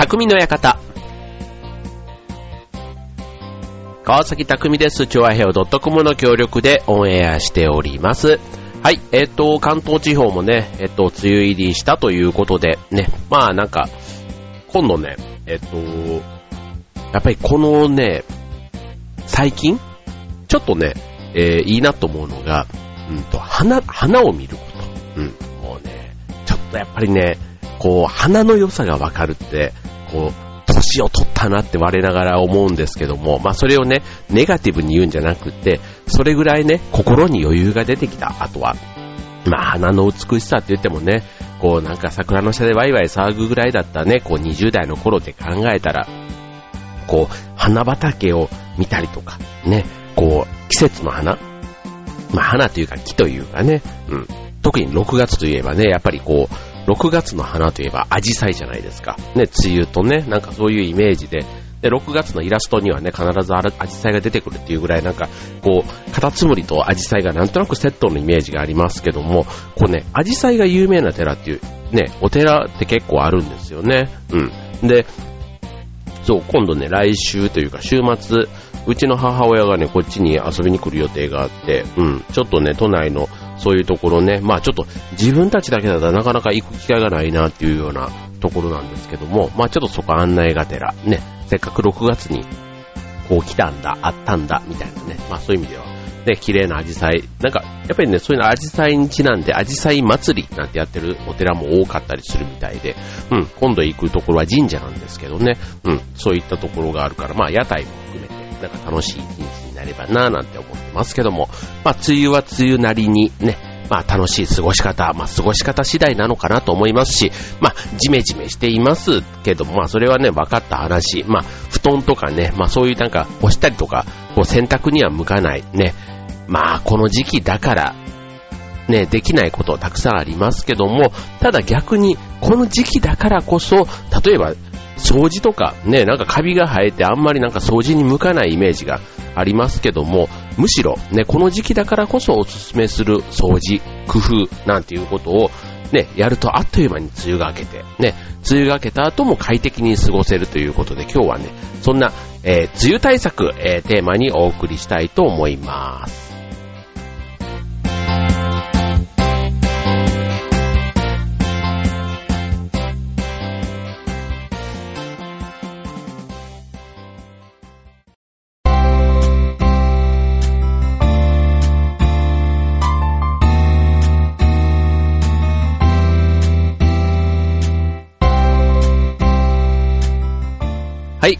匠の館。川崎匠です。調和平和 .com の協力でオンエアしております。はい、えっ、ー、と、関東地方もね、えっ、ー、と、梅雨入りしたということで、ね、まあなんか、今度ね、えっ、ー、と、やっぱりこのね、最近、ちょっとね、え、いいなと思うのが、うんと、花、花を見ること。うん。もうね、ちょっとやっぱりね、こう、花の良さがわかるって、こう、年を取ったなって我ながら思うんですけども、まあそれをね、ネガティブに言うんじゃなくて、それぐらいね、心に余裕が出てきた。あとは、まあ花の美しさって言ってもね、こうなんか桜の下でワイワイ騒ぐぐらいだったね、こう20代の頃って考えたら、こう花畑を見たりとか、ね、こう季節の花まあ花というか木というかね、うん。特に6月といえばね、やっぱりこう、6月の花といえばアジサイじゃないですか。ね、梅雨とね、なんかそういうイメージで、で、6月のイラストにはね、必ずアジサイが出てくるっていうぐらいなんか、こう、カタツムリとアジサイがなんとなくセットのイメージがありますけども、こうね、アジサイが有名な寺っていう、ね、お寺って結構あるんですよね。うん。で、そう、今度ね、来週というか週末、うちの母親がね、こっちに遊びに来る予定があって、うん、ちょっとね、都内のそういうところね、まあちょっと自分たちだけだったらなかなか行く機会がないなっていうようなところなんですけども、まあちょっとそこ案内がてら、ね、せっかく6月にこう来たんだ、あったんだ、みたいなね、まあそういう意味では、ね、綺麗なアジサイ、なんか、やっぱりね、そういうのアジサイにちなんで、アジサイ祭りなんてやってるお寺も多かったりするみたいで、うん、今度行くところは神社なんですけどね、うん、そういったところがあるから、まあ屋台も含めて、なんか楽しい日にればなぁなんて思ってますけども、まあ梅雨は梅雨なりにね、まあ楽しい過ごし方、まあ過ごし方次第なのかなと思いますし、まあジメジメしていますけども、まあそれはね、分かった話、まあ布団とかね、まあそういうなんか干したりとか、こう洗濯には向かない。ね、まあこの時期だから、ね、できないことたくさんありますけども、ただ逆にこの時期だからこそ、例えば掃除とかね、なんかカビが生えてあんまりなんか掃除に向かないイメージがありますけども、むしろね、この時期だからこそおすすめする掃除、工夫なんていうことをね、やるとあっという間に梅雨が明けて、ね、梅雨が明けた後も快適に過ごせるということで今日はね、そんな、えー、梅雨対策、えー、テーマにお送りしたいと思います。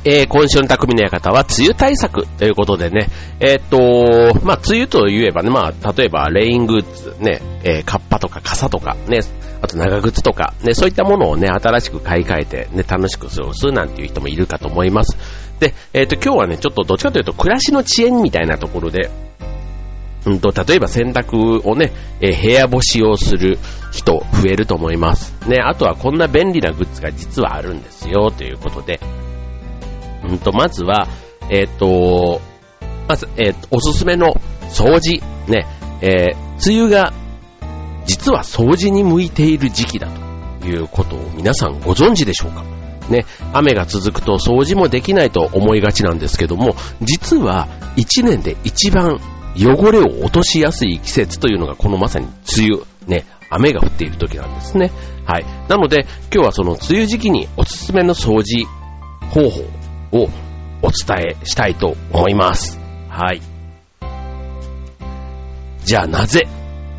えー、今週の匠の館は梅雨対策ということでね、えー、っと、まあ、梅雨といえばね、まあ、例えばレイングッズ、ね、えー、カッパとか傘とか、ね、あと長靴とか、ね、そういったものをね、新しく買い替えて、ね、楽しく過ごすなんていう人もいるかと思います。で、えー、っと、今日はね、ちょっとどっちかというと、暮らしの遅延みたいなところで、うんと、例えば洗濯をね、えー、部屋干しをする人増えると思います。ね、あとはこんな便利なグッズが実はあるんですよ、ということで、うんと、まずは、えっ、と、まず、えっ、ー、と、おすすめの掃除。ね、えー、梅雨が、実は掃除に向いている時期だということを皆さんご存知でしょうかね、雨が続くと掃除もできないと思いがちなんですけども、実は一年で一番汚れを落としやすい季節というのがこのまさに梅雨、ね、雨が降っている時なんですね。はい。なので、今日はその梅雨時期におすすめの掃除方法をお伝えしたいと思います。はい。じゃあなぜ、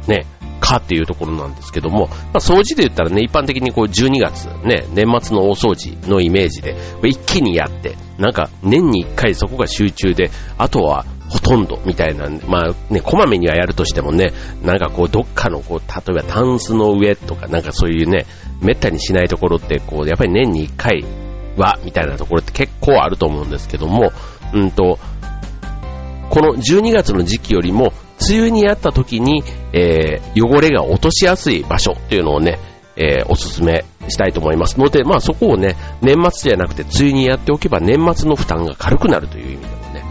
ね、かっていうところなんですけども、まあ、掃除で言ったらね、一般的にこう12月、ね、年末の大掃除のイメージで、一気にやって、なんか年に一回そこが集中で、あとはほとんどみたいな、まあね、こまめにはやるとしてもね、なんかこうどっかのこう、例えばタンスの上とかなんかそういうね、めったにしないところってこう、やっぱり年に一回は、みたいなところって結構あると思うんですけども、うんと、この12月の時期よりも、梅雨にあった時に、えー、汚れが落としやすい場所っていうのをね、えー、おすすめしたいと思います。ので、まあそこをね、年末じゃなくて梅雨にやっておけば年末の負担が軽くなるという意味でもね、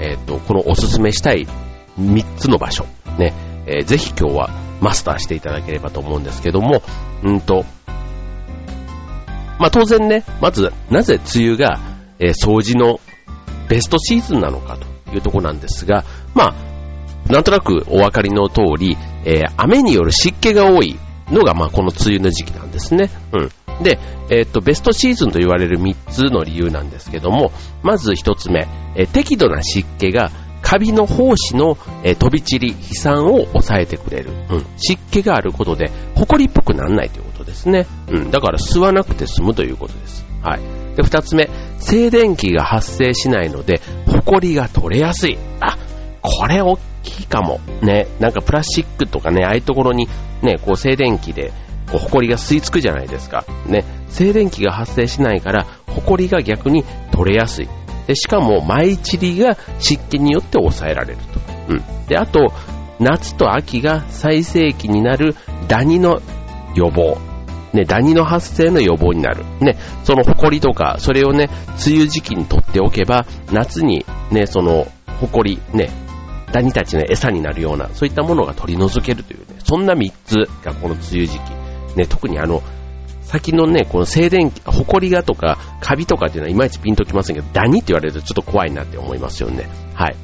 えっ、ー、と、このおすすめしたい3つの場所、ね、えー、ぜひ今日はマスターしていただければと思うんですけども、うんと、まあ当然ね、まず、なぜ梅雨が、えー、掃除のベストシーズンなのかというところなんですが、まあ、なんとなくお分かりの通り、えー、雨による湿気が多いのが、まあこの梅雨の時期なんですね。うん。で、えっ、と、ベストシーズンと言われる3つの理由なんですけども、まず1つ目、えー、適度な湿気がカビの胞子の、えー、飛び散り、飛散を抑えてくれる。うん。湿気があることで、埃っぽくならないというですね。うん。だから吸わなくて済むということです。はい。で、2つ目、静電気が発生しないので、埃が取れやすい。あ、これ大きいかも。ね。なんかプラスチックとかね、ああいうところに、ね、こう静電気で、こう、埃が吸い付くじゃないですか。ね。静電気が発生しないから、埃が逆に取れやすい。で、しかも、舞い散りが湿気によって抑えられると。うん。で、あと、夏と秋が最盛期になるダニの予防。ね、ダニの発生の予防になる。ね、その埃とか、それをね、梅雨時期に取っておけば、夏にね、その埃、ね、ダニたちの餌になるような、そういったものが取り除けるというね、そんな3つがこの梅雨時期。ね、特にあの、先のね、この静電気、埃がとか、カビとかっていうのはいまいちピンときませんけど、ダニって言われるとちょっと怖いなって思いますよね。はい。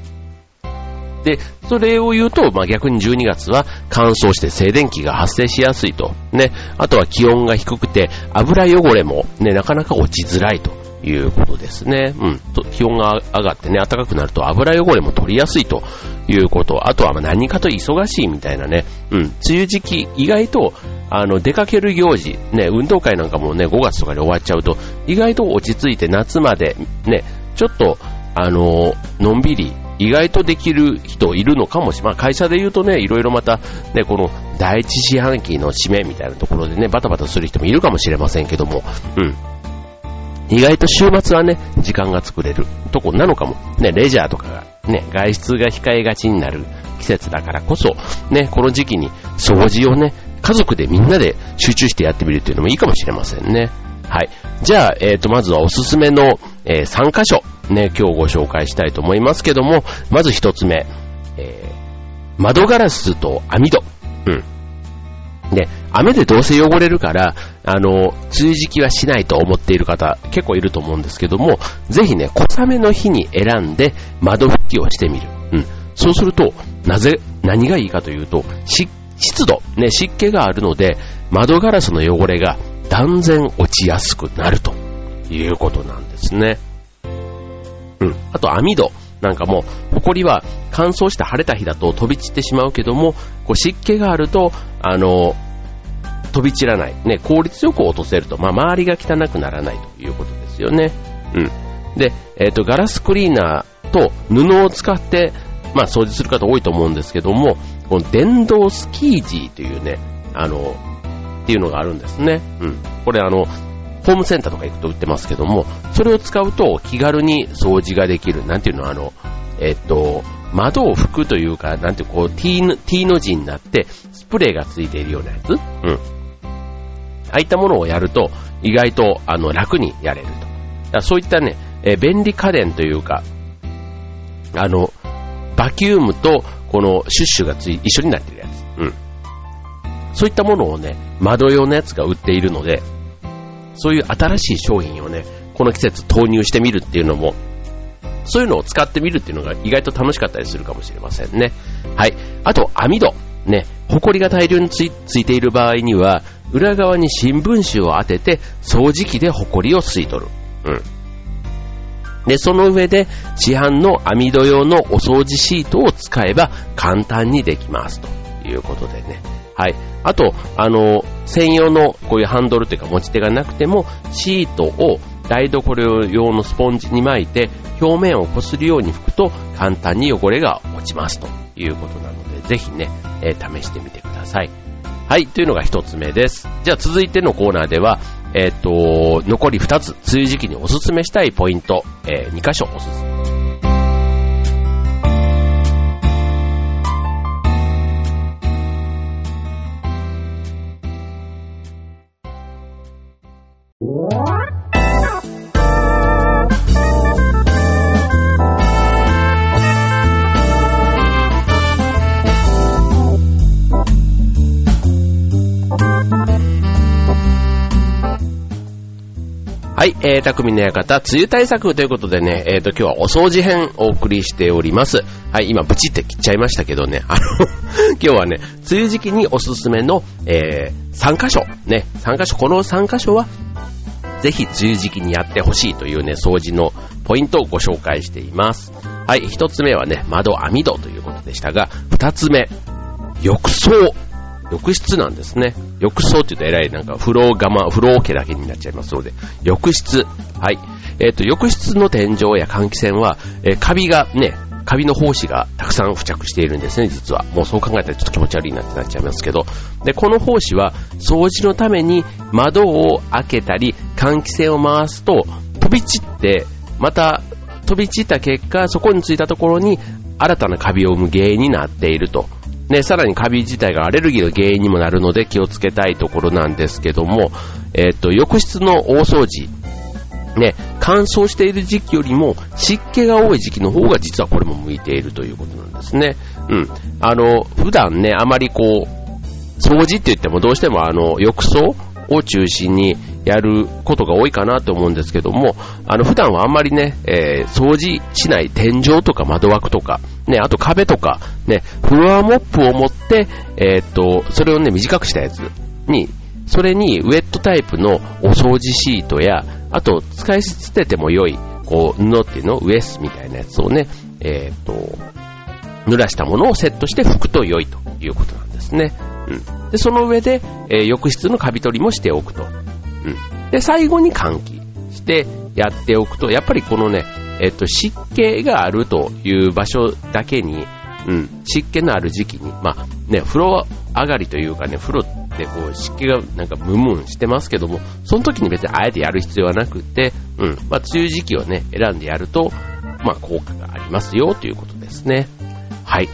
で、それを言うと、まあ、逆に12月は乾燥して静電気が発生しやすいと。ね。あとは気温が低くて油汚れもね、なかなか落ちづらいということですね。うん。気温が上がってね、暖かくなると油汚れも取りやすいということ。あとはま何かと忙しいみたいなね。うん。梅雨時期、意外と、あの、出かける行事、ね、運動会なんかもね、5月とかで終わっちゃうと、意外と落ち着いて夏まで、ね、ちょっと、あの、のんびり、意外とできる人いるのかもしれない。まあ、会社で言うとね、いろいろまた、ね、この第一四半期の締めみたいなところでね、バタバタする人もいるかもしれませんけども、うん。意外と週末はね、時間が作れるとこなのかも。ね、レジャーとかが、ね、外出が控えがちになる季節だからこそ、ね、この時期に掃除をね、家族でみんなで集中してやってみるっていうのもいいかもしれませんね。はい。じゃあ、えっ、ー、と、まずはおすすめの、えー、3箇所、ね、今日ご紹介したいと思いますけども、まず1つ目、えー、窓ガラスと網戸。うん。で、雨でどうせ汚れるから、あの、梅雨時期はしないと思っている方結構いると思うんですけども、ぜひね、小雨の日に選んで窓拭きをしてみる。うん。そうすると、なぜ、何がいいかというと、湿度、ね、湿気があるので、窓ガラスの汚れが断然落ちやすくなるということなんですね。うん。あと網戸なんかも、埃は乾燥して晴れた日だと飛び散ってしまうけども、こう湿気があると、あの、飛び散らない。ね、効率よく落とせると、まあ、周りが汚くならないということですよね。うん。で、えっ、ー、と、ガラスクリーナーと布を使って、まあ、掃除する方多いと思うんですけども、この電動スキージーというね、あの、っていうのがあるんですね。うん。これあの、ホームセンターとか行くと売ってますけども、それを使うと気軽に掃除ができる。なんていうの、あの、えっと、窓を拭くというか、なんていうこう、T の T の字になって、スプレーがついているようなやつ？うん。ああいったものをやると、意外と、あの、楽にやれると。そういったね、え便利家電というか、あの、バキュームと、このシュッシュがつい、一緒になってるやつ。うん。そういったものをね、窓用のやつが売っているので、そういう新しい商品をね、この季節投入してみるっていうのも、そういうのを使ってみるっていうのが意外と楽しかったりするかもしれませんね。はい。あと、網戸。ね、埃が大量についている場合には、裏側に新聞紙を当てて、掃除機で埃を吸い取る。うん。で、その上で市販の網戸用のお掃除シートを使えば簡単にできますということでね。はい。あと、あの、専用のこういうハンドルというか持ち手がなくても、シートを台所用のスポンジに巻いて、表面をこするように拭くと簡単に汚れが落ちますということなので、ぜひね、えー、試してみてください。はい、というのが一つ目です。じゃあ続いてのコーナーでは、えっ、ー、と、残り二つ、梅雨時期におすすめしたいポイント、えー、2箇所おすすめ。What? ー、匠の館、梅雨対策ということでね、えーと、今日はお掃除編お送りしております。はい、今ブチって切っちゃいましたけどね、あの 今日はね、梅雨時期におすすめの、えー、3箇所、ね、3箇所、この3箇所は、ぜひ梅雨時期にやってほしいというね、掃除のポイントをご紹介しています。はい、1つ目はね、窓網戸ということでしたが、2つ目、浴槽。浴室なんですね。浴槽って言うと偉い、なんか風呂釜、風呂桶だけになっちゃいますので、浴室。はい。えっ、ー、と、浴室の天井や換気扇は、えー、カビがね、カビの胞子がたくさん付着しているんですね、実は。もうそう考えたらちょっと気持ち悪いなってなっちゃいますけど。で、この胞子は掃除のために窓を開けたり、換気扇を回すと飛び散って、また飛び散った結果、そこについたところに新たなカビを生む原因になっているとね、さらにカビ自体がアレルギーの原因にもなるので気をつけたいところなんですけども、えっ、と、浴室の大掃除、ね、乾燥している時期よりも湿気が多い時期の方が実はこれも向いているということなんですね。うん。あの、普段ね、あまりこう、掃除って言ってもどうしてもあの、浴槽を中心にやることが多いかなと思うんですけども、あの普段はあんまりね、えー、掃除しない天井とか窓枠とか、ね、あと壁とか、ね、フロアモップを持って、えー、っと、それをね、短くしたやつに、それにウェットタイプのお掃除シートや、あと使い捨てても良い、こう、布っていうの、ウエスみたいなやつをね、えー、っと、濡らしたものをセットして拭くと良いということなんですね。うん。で、その上で、えー、浴室のカビ取りもしておくと。うん。で、最後に換気してやっておくと、やっぱりこのね、えっと、湿気があるという場所だけに、うん、湿気のある時期に、まあね、風呂上がりというかね、風呂ってこう湿気がなんかムンムンしてますけども、その時に別にあえてやる必要はなくて、うん、まあ梅雨時期をね、選んでやると、まあ効果がありますよということですね。はい。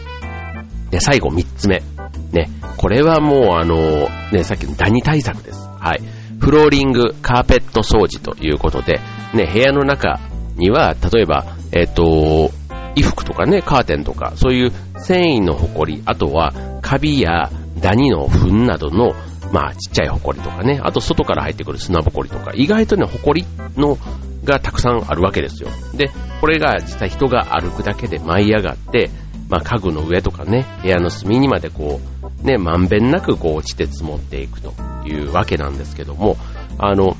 で、最後3つ目。ね、これはもうあの、ね、さっきのダニ対策です。はい。フローリング、カーペット掃除ということで、ね、部屋の中には、例えば、えっ、ー、と、衣服とかね、カーテンとか、そういう繊維のホコリ、あとはカビやダニの糞などの、まあ、ちっちゃいホコリとかね、あと外から入ってくる砂ぼこりとか、意外とね、ホコリのがたくさんあるわけですよ。で、これが実際人が歩くだけで舞い上がって、まあ、家具の上とかね、部屋の隅にまでこう、ね、まんべんなくこう落ちて積もっていくというわけなんですけども、あの、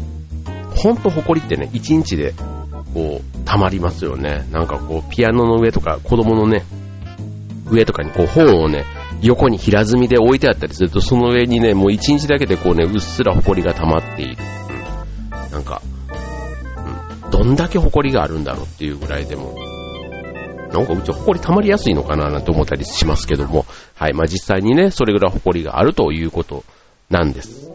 ほんと埃ってね、1日でこう、溜まりますよね。なんかこう、ピアノの上とか、子供のね、上とかにこう、本をね、横に平積みで置いてあったりすると、その上にね、もう1日だけでこうね、うっすら埃が溜まっている。うん。なんか、うん。どんだけ埃があるんだろうっていうぐらいでも、なんかうち埃溜まりやすいのかななんて思ったりしますけども、はい。まあ、実際にね、それぐらい埃があるということなんです。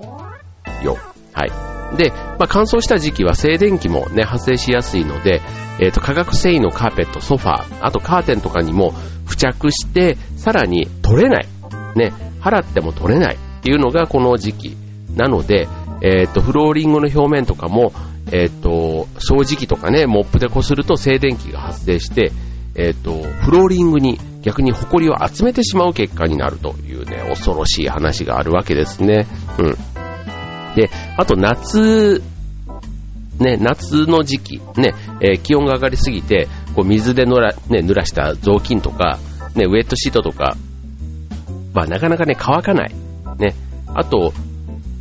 よ。はい。で、まあ、乾燥した時期は静電気もね、発生しやすいので、え、ー、と、化学繊維のカーペット、ソファー、あとカーテンとかにも付着して、さらに取れない。ね、払っても取れないっていうのがこの時期なので、え、ー、と、フローリングの表面とかも、え、ー、と、掃除機とかね、モップでこすると静電気が発生して、え、ー、と、フローリングに逆にホコリを集めてしまう結果になるというね、恐ろしい話があるわけですね。うん。で、あと夏、ね、夏の時期、ね、えー、気温が上がりすぎて、こう水で濡ら,、ね、濡らした雑巾とか、ね、ウェットシートとか、まあなかなかね、乾かない。ね。あと、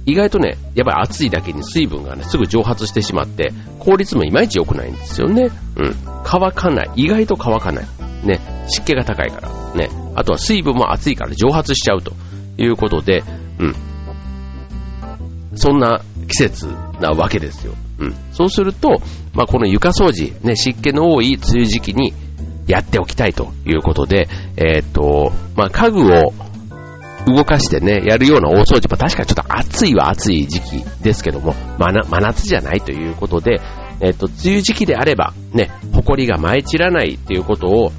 意外とね、やっぱり暑いだけに水分がね、すぐ蒸発してしまって、効率もいまいち良くないんですよね。うん。乾かない。意外と乾かない。ね。湿気が高いから。ね。あとは水分も暑いから蒸発しちゃうということで、うん。そんな季節なわけですよ。うん。そうすると、まあ、この床掃除、ね、湿気の多い梅雨時期にやっておきたいということで、えー、っと、まあ、家具を動かしてね、やるような大掃除、まあ、確かにちょっと暑いは暑い時期ですけども、真真夏じゃないということで、えっと、梅雨時期であれば、ね、埃が舞い散らないっていうことを、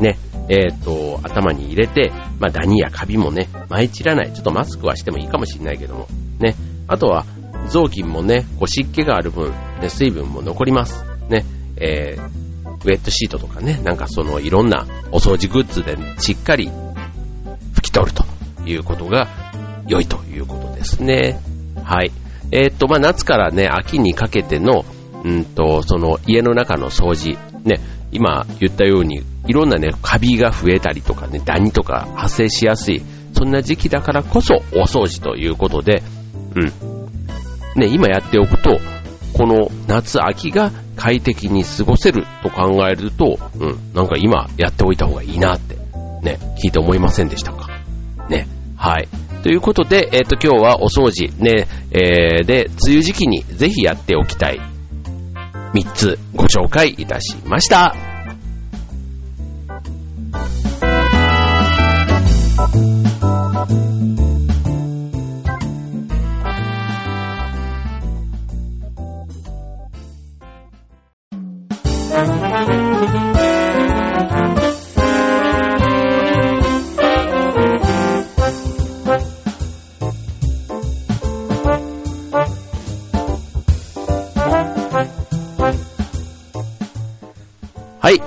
ね、えっと、頭に入れて、まあ、ダニやカビもね、舞い散らない。ちょっとマスクはしてもいいかもしれないけども、ね。あとは、雑巾もね、こう湿気がある分、ね、水分も残ります。ね、えー、ウェットシートとかね、なんかそのいろんなお掃除グッズでしっかり拭き取るということが良いということですね。はい。えっ、と、まあ、夏からね、秋にかけての、うんと、その家の中の掃除、ね、今言ったように、いろんなね、カビが増えたりとかね、ダニとか発生しやすい、そんな時期だからこそお掃除ということで、うん。ね、今やっておくと、この夏秋が快適に過ごせると考えると、うん、なんか今やっておいた方がいいなって、ね、聞いて思いませんでしたか？ね、はい。ということで、えっ、ー、と、今日はお掃除ね、えー、で、梅雨時期にぜひやっておきたい3つご紹介いたしました。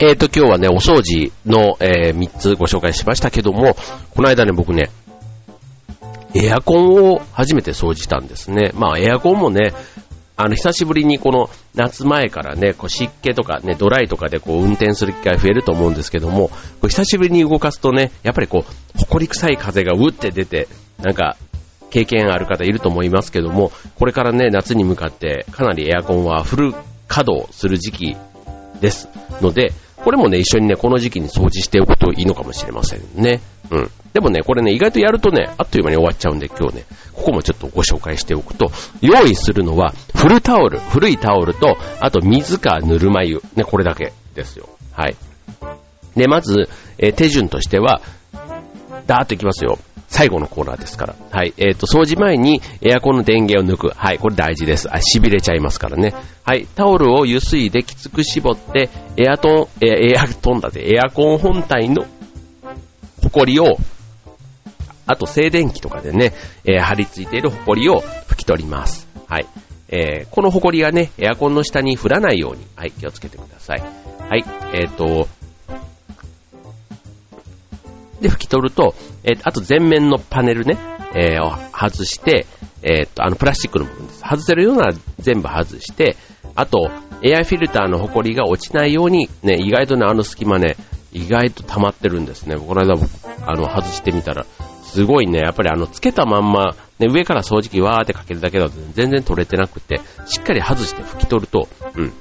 はい、えーと、今日はね、お掃除の、えー、3つご紹介しましたけども、この間ね、僕ね、エアコンを初めて掃除したんですね。まあ、エアコンもね、あの、久しぶりにこの夏前からね、こう湿気とかね、ドライとかでこう運転する機会増えると思うんですけども、こう久しぶりに動かすとね、やっぱりこう、埃臭い風がうって出て、なんか、経験ある方いると思いますけども、これからね、夏に向かってかなりエアコンはフル稼働する時期ですので、これもね、一緒にね、この時期に掃除しておくといいのかもしれませんね。うん。でもね、これね、意外とやるとね、あっという間に終わっちゃうんで、今日ね、ここもちょっとご紹介しておくと、用意するのは、フルタオル、古いタオルと、あと水かぬるま湯。ね、これだけですよ。はい。で、まず、え、手順としては、ダーッといきますよ。最後のコーナーですから。はい。えっ、ー、と、掃除前にエアコンの電源を抜く。はい。これ大事です。あ、痺れちゃいますからね。はい。タオルを湯水できつく絞って、エアトン、エエアトンだって、エアコン本体のホコリを、あと静電気とかでね、えー、張り付いているホコリを拭き取ります。はい。えー、このホコリがね、エアコンの下に降らないように、はい、気をつけてください。はい。えっ、ー、と、で、拭き取ると、えー、あと前面のパネルね、えー、を外して、えー、っと、あの、プラスチックの部分です。外せるようなら全部外して、あと、エアフィルターのホコリが落ちないように、ね、意外とね、あの隙間ね、意外と溜まってるんですね。この間、あの、外してみたら、すごいね、やっぱりあの、つけたまんま、ね、上から掃除機わーってかけるだけだと全然取れてなくて、しっかり外して拭き取ると、うん。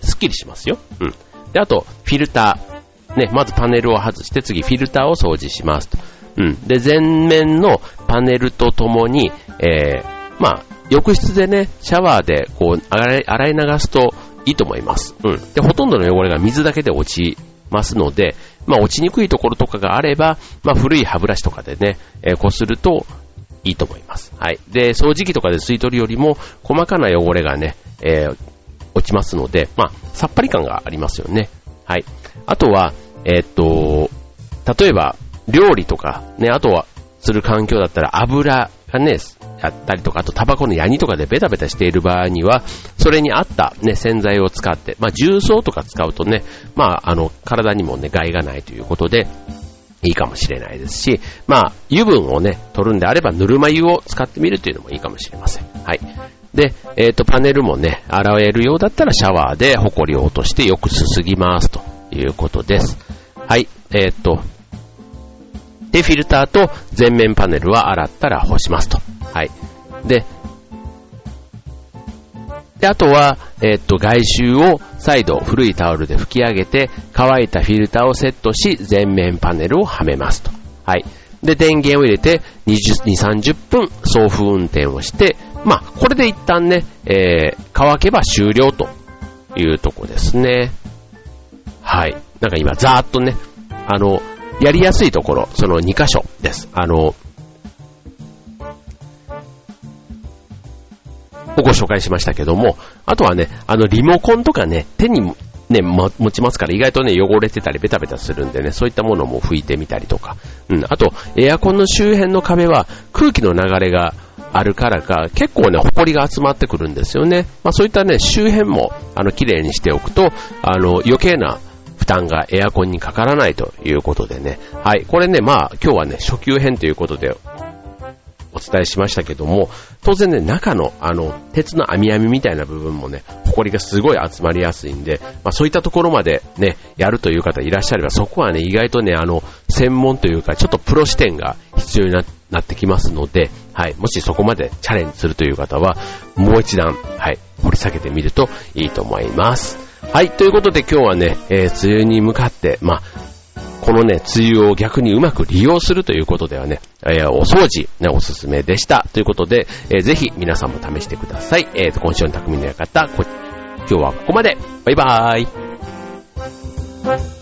すっきりしますよ。うん。で、あと、フィルター。ね、まずパネルを外して次フィルターを掃除しますと。うん。で、前面のパネルとともに、えー、まあ、浴室でね、シャワーでこう洗い、流すといいと思います。うん。で、ほとんどの汚れが水だけで落ちますので、まあ、落ちにくいところとかがあれば、まあ、古い歯ブラシとかでね、えー、こするといいと思います。はい。で、掃除機とかで吸い取るよりも、細かな汚れがね、えー、落ちますので、まあ、さっぱり感がありますよね。はい。あとは、えー、っと、例えば、料理とか、ね、あとは、する環境だったら油がね、やったりとか、あとタバコのヤニとかでベタベタしている場合には、それに合ったね、洗剤を使って、まあ、重曹とか使うとね、まあ、あの、体にもね、害がないということで、いいかもしれないですし、まあ、油分をね、取るんであれば、ぬるま湯を使ってみるというのもいいかもしれません。はい。で、えっ、ー、と、パネルもね、洗えるようだったらシャワーでホコリを落としてよくすすぎますということです。はい、えー、っと、で、フィルターと前面パネルは洗ったら干しますと。はい。で、で、あとは、え、っと、外周を再度古いタオルで拭き上げて、乾いたフィルターをセットし、前面パネルをはめますと。はい。で、電源を入れて、20、30分送風運転をして、まあ、これで一旦ね、えー、乾けば終了というとこですね。はい。なんか今、ざーっとね、あの、やりやすいところ、その2箇所です。あの、ご紹介しましたけども、あとはね、あの、リモコンとかね、手にね、持ちますから意外とね、汚れてたりベタベタするんでね、そういったものも拭いてみたりとか。うん、あと、エアコンの周辺の壁は空気の流れがあるからか、結構ね、埃が集まってくるんですよね。まあそういったね、周辺も、あの、綺麗にしておくと、あの、余計な担がエアコンにかからないということでね。はい。これね、まあ、今日はね、初級編ということで、お伝えしましたけども、当然ね、中の、あの、鉄の網網みたいな部分もね、埃がすごい集まりやすいんで、まあそういったところまでね、やるという方いらっしゃれば、そこはね、意外とね、あの、専門というか、ちょっとプロ視点が必要にななってきますので、はい、もしそこまでチャレンジするという方は、もう一段、はい、掘り下げてみるといいと思います。はい、ということで今日はね、えー、梅雨に向かって、まあ、このね、梅雨を逆にうまく利用するということではね、えー、お掃除、ね、おすすめでした。ということで、えー、ぜひ皆さんも試してください。えーと、今週の匠の館、今日はここまで。バイバーイ。